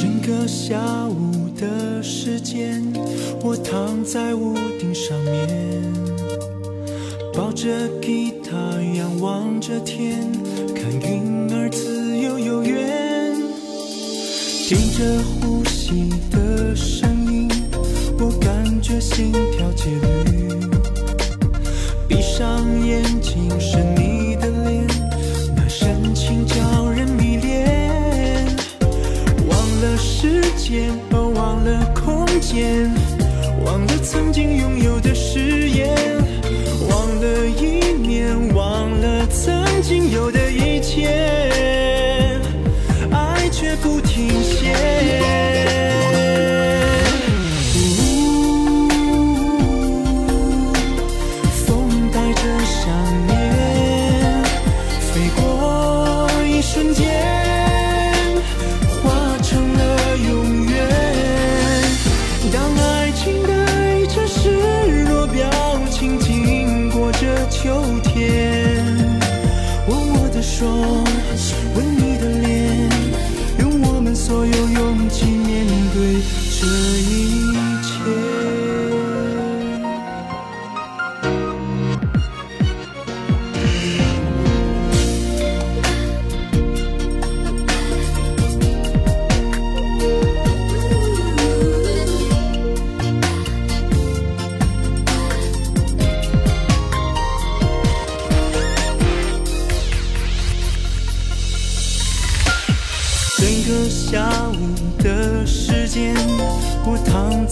整个下午的时间，我躺在屋顶上面，抱着吉他，仰望着天，看云儿自由悠远，听着呼吸的声音，我感觉心跳节律。闭上眼睛是你时间，都，忘了空间，忘了曾经拥有的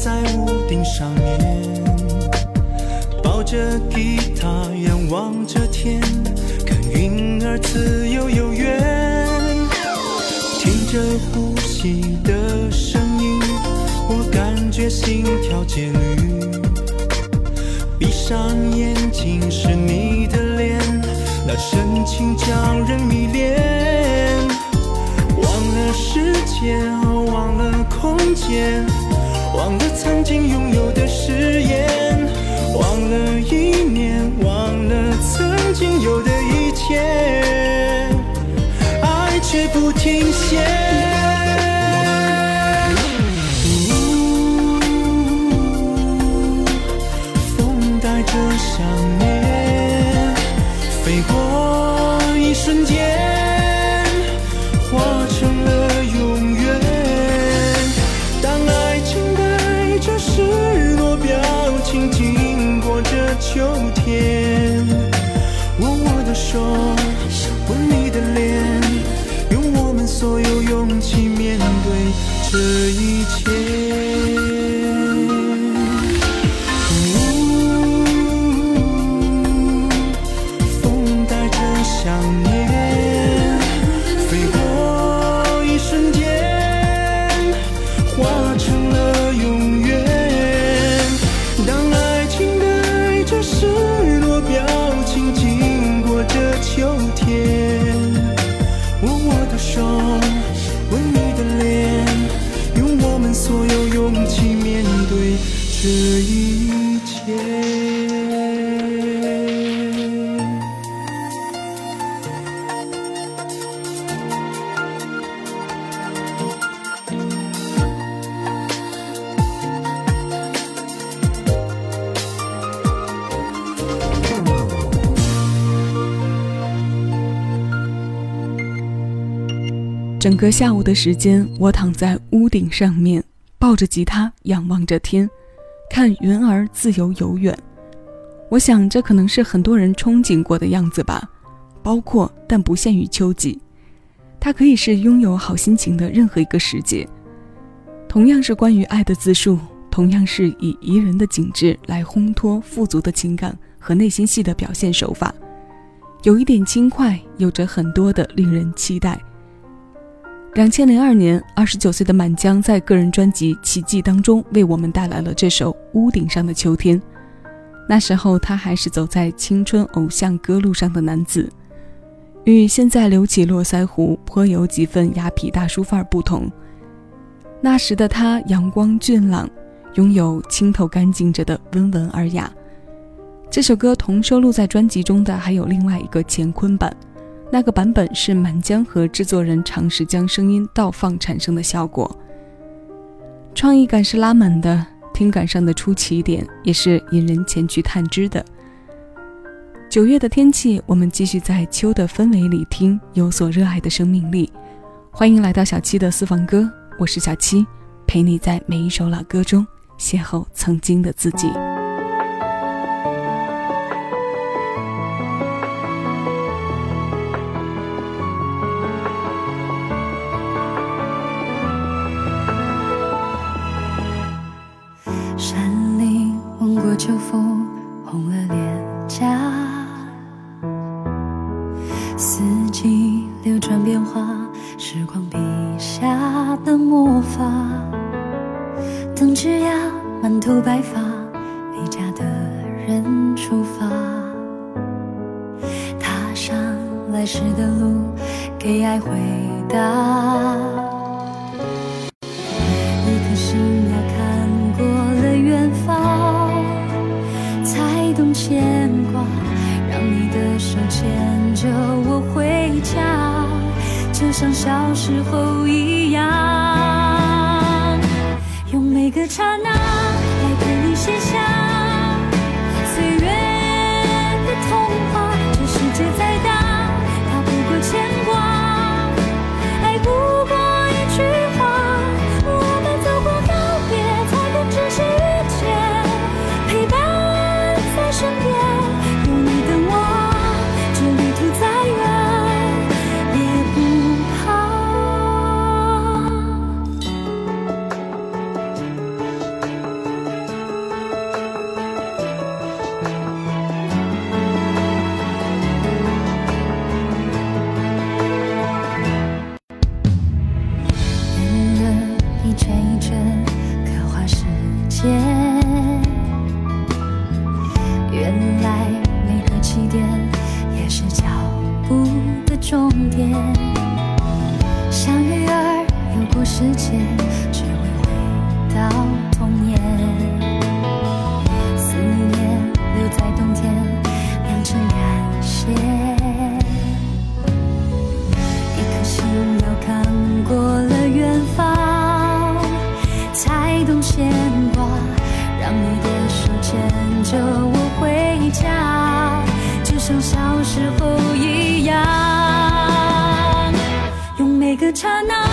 在屋顶上面，抱着吉他，仰望着天，看云儿自由悠远，听着呼吸的声音，我感觉心跳节律。闭上眼睛是你的脸，那神情叫人迷恋。忘了时间，忘了空间，忘了曾经拥有的誓言，忘了一年，忘了曾经对这一切。整个下午的时间，我躺在屋顶上面，抱着吉他，仰望着天，看云儿自由游远。我想，这可能是很多人憧憬过的样子吧，包括但不限于秋季。它可以是拥有好心情的任何一个时节。同样是关于爱的自述，同样是以宜人的景致来烘托富足的情感和内心戏的表现手法，有一点轻快，有着很多的令人期待。两千零二年，二十九岁的满江在个人专辑《奇迹》当中为我们带来了这首《屋顶上的秋天》。那时候他还是走在青春偶像歌路上的男子，与现在留起络腮胡、颇有几分雅痞大叔范儿不同。那时的他阳光俊朗，拥有清透干净着的温文尔雅。这首歌同收录在专辑中的还有另外一个乾坤版。那个版本是满江和制作人尝试将声音倒放产生的效果。创意感是拉满的，听感上的出奇点也是引人前去探知的。九月的天气，我们继续在秋的氛围里听有所热爱的生命力。欢迎来到小七的私房歌，我是小七，陪你在每一首老歌中邂逅曾经的自己。像小时候一样，用每个刹那点，像鱼儿游过世界，只为回到童年。思念留在冬天，酿成感谢。一颗心要看过了远方，才懂牵挂。让你的手牵着我。刹那，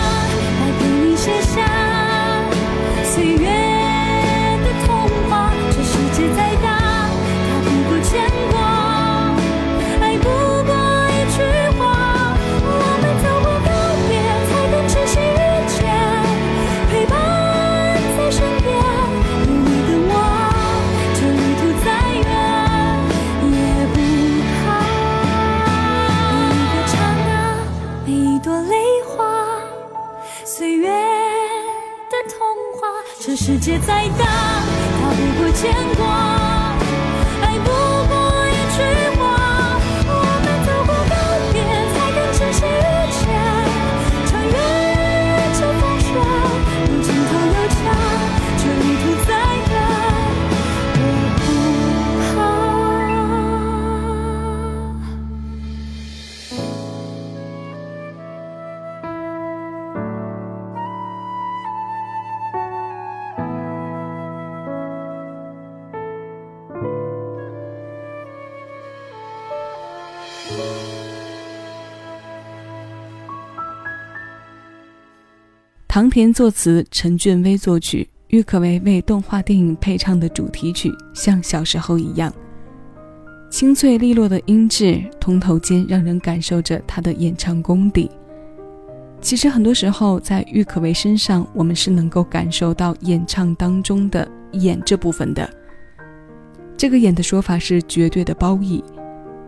唐田作词，陈俊威作曲，郁可唯为动画电影配唱的主题曲《像小时候一样》。清脆利落的音质，通透间让人感受着他的演唱功底。其实很多时候，在郁可唯身上，我们是能够感受到演唱当中的演这部分的。这个演的说法是绝对的褒义。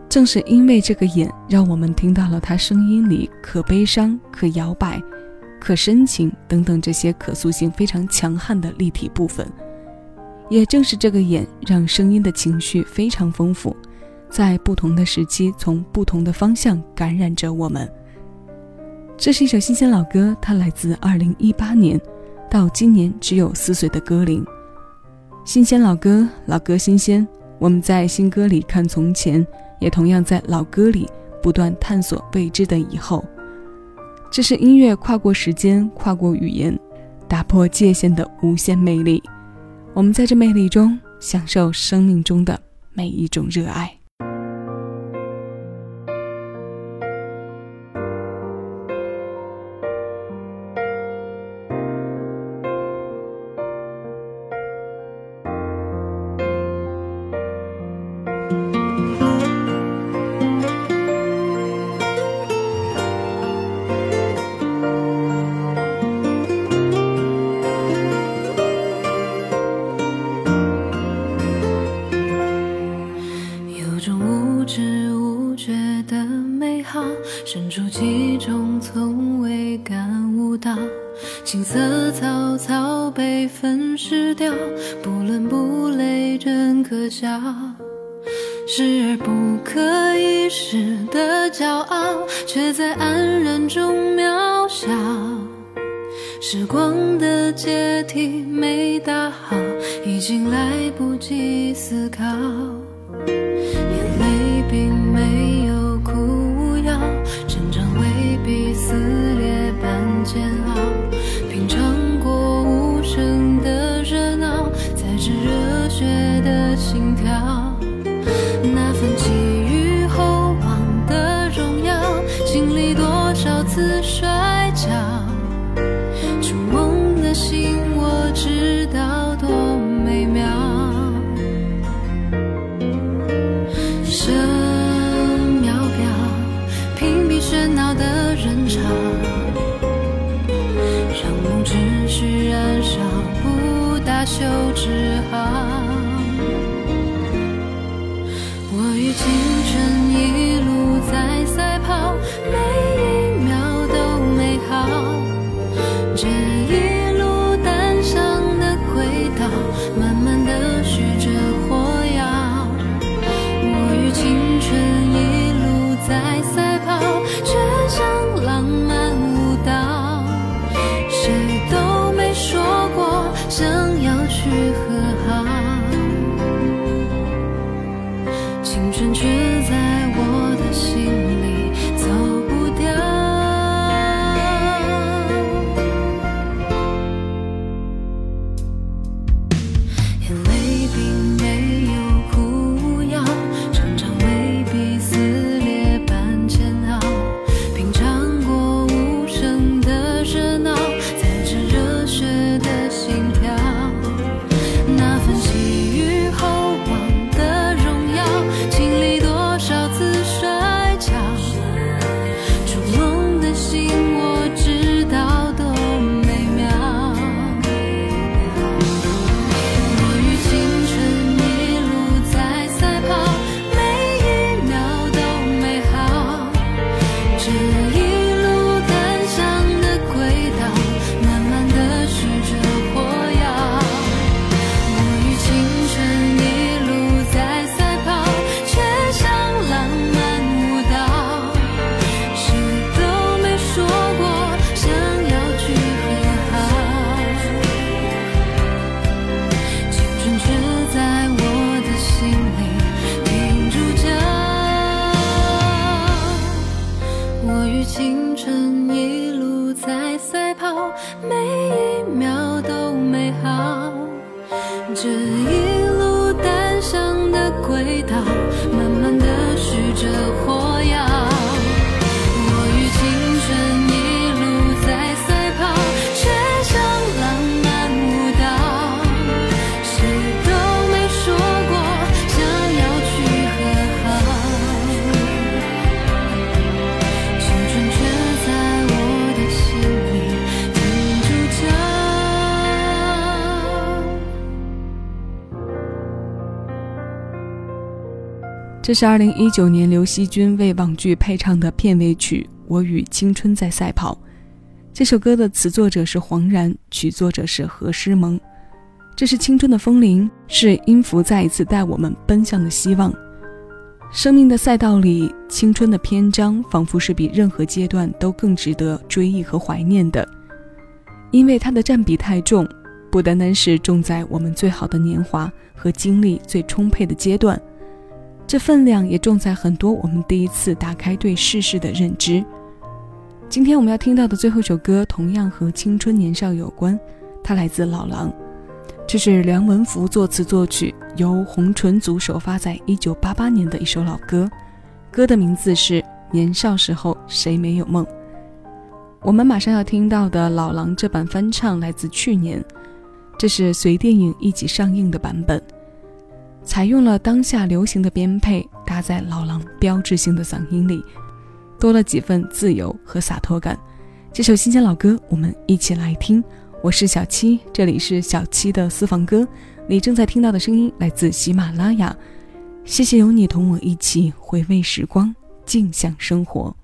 正是因为这个演，让我们听到了他声音里可悲伤、可摇摆。可深情等等这些可塑性非常强悍的立体部分，也正是这个眼让声音的情绪非常丰富，在不同的时期从不同的方向感染着我们。这是一首新鲜老歌，它来自2018年，到今年只有四岁的歌龄。新鲜老歌，老歌新鲜。我们在新歌里看从前，也同样在老歌里不断探索未知的以后。这是音乐跨过时间、跨过语言，打破界限的无限魅力。我们在这魅力中享受生命中的每一种热爱。粉饰掉，不伦不类真可笑。时而不可一世的骄傲，却在安然中渺小。时光的阶梯没打好，已经来不及思考。眼泪并没有哭无药，成长未必撕裂般是熬。这是二零一九年刘惜君为网剧配唱的片尾曲《我与青春在赛跑》。这首歌的词作者是黄然，曲作者是何诗萌。这是青春的风铃，是音符再一次带我们奔向的希望。生命的赛道里，青春的篇章仿佛是比任何阶段都更值得追忆和怀念的，因为它的占比太重，不单单是种在我们最好的年华和精力最充沛的阶段。这分量也重在很多我们第一次打开对世事的认知。今天我们要听到的最后一首歌，同样和青春年少有关，它来自老狼。这是梁文福作词作曲，由红唇组首发在一九八八年的一首老歌，歌的名字是《年少时候谁没有梦》。我们马上要听到的老狼这版翻唱来自去年，这是随电影一起上映的版本，采用了当下流行的编配，搭在老狼标志性的嗓音里，多了几分自由和洒脱感。这首新鲜老歌，我们一起来听。我是小七，这里是小七的私房歌。你正在听到的声音来自喜马拉雅。谢谢有你同我一起回味时光，静享生活。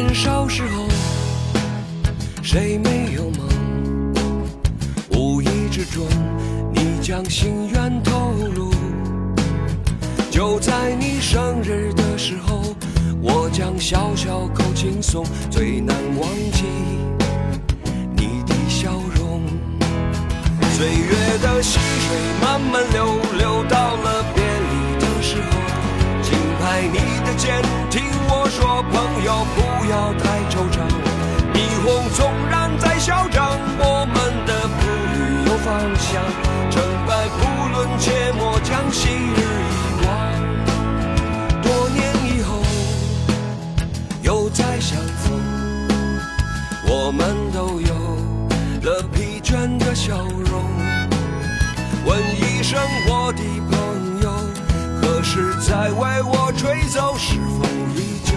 年少时候，谁没有梦？无意之中，你将心愿透露。就在你生日的时候，我将小小口轻松，最难忘记你的笑容。岁月的溪水慢慢流，流到了别离的时候，轻拍你间，听我说，朋友不。要太惆怅，霓虹纵然再嚣张，我们的步履有方向。成败不论，切莫将昔日遗忘。多年以后又再相逢，我们都有了疲倦的笑容。问一声我的朋，是在为我吹奏？是否依旧？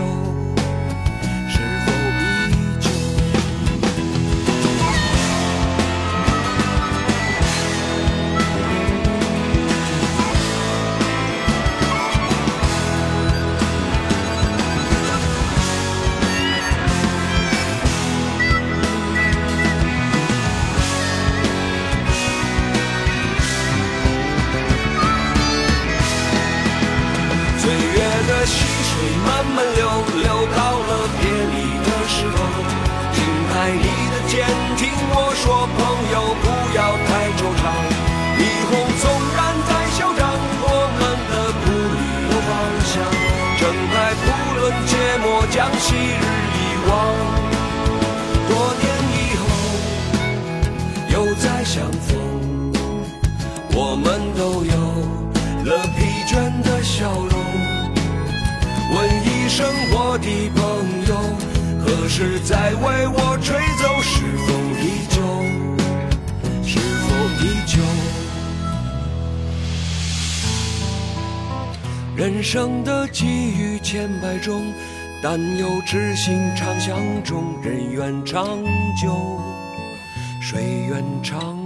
水慢慢流，流到了别离的时候。轻拍你的肩，听我说，朋友，不要太惆怅。霓虹纵然再嚣张，我们的步履有方向。真爱不论结末将昔日。声我的朋友，何时再为我吹奏？是否依旧？是否依旧？人生的际遇千百种。但有知心长相中，人愿长久，水愿长。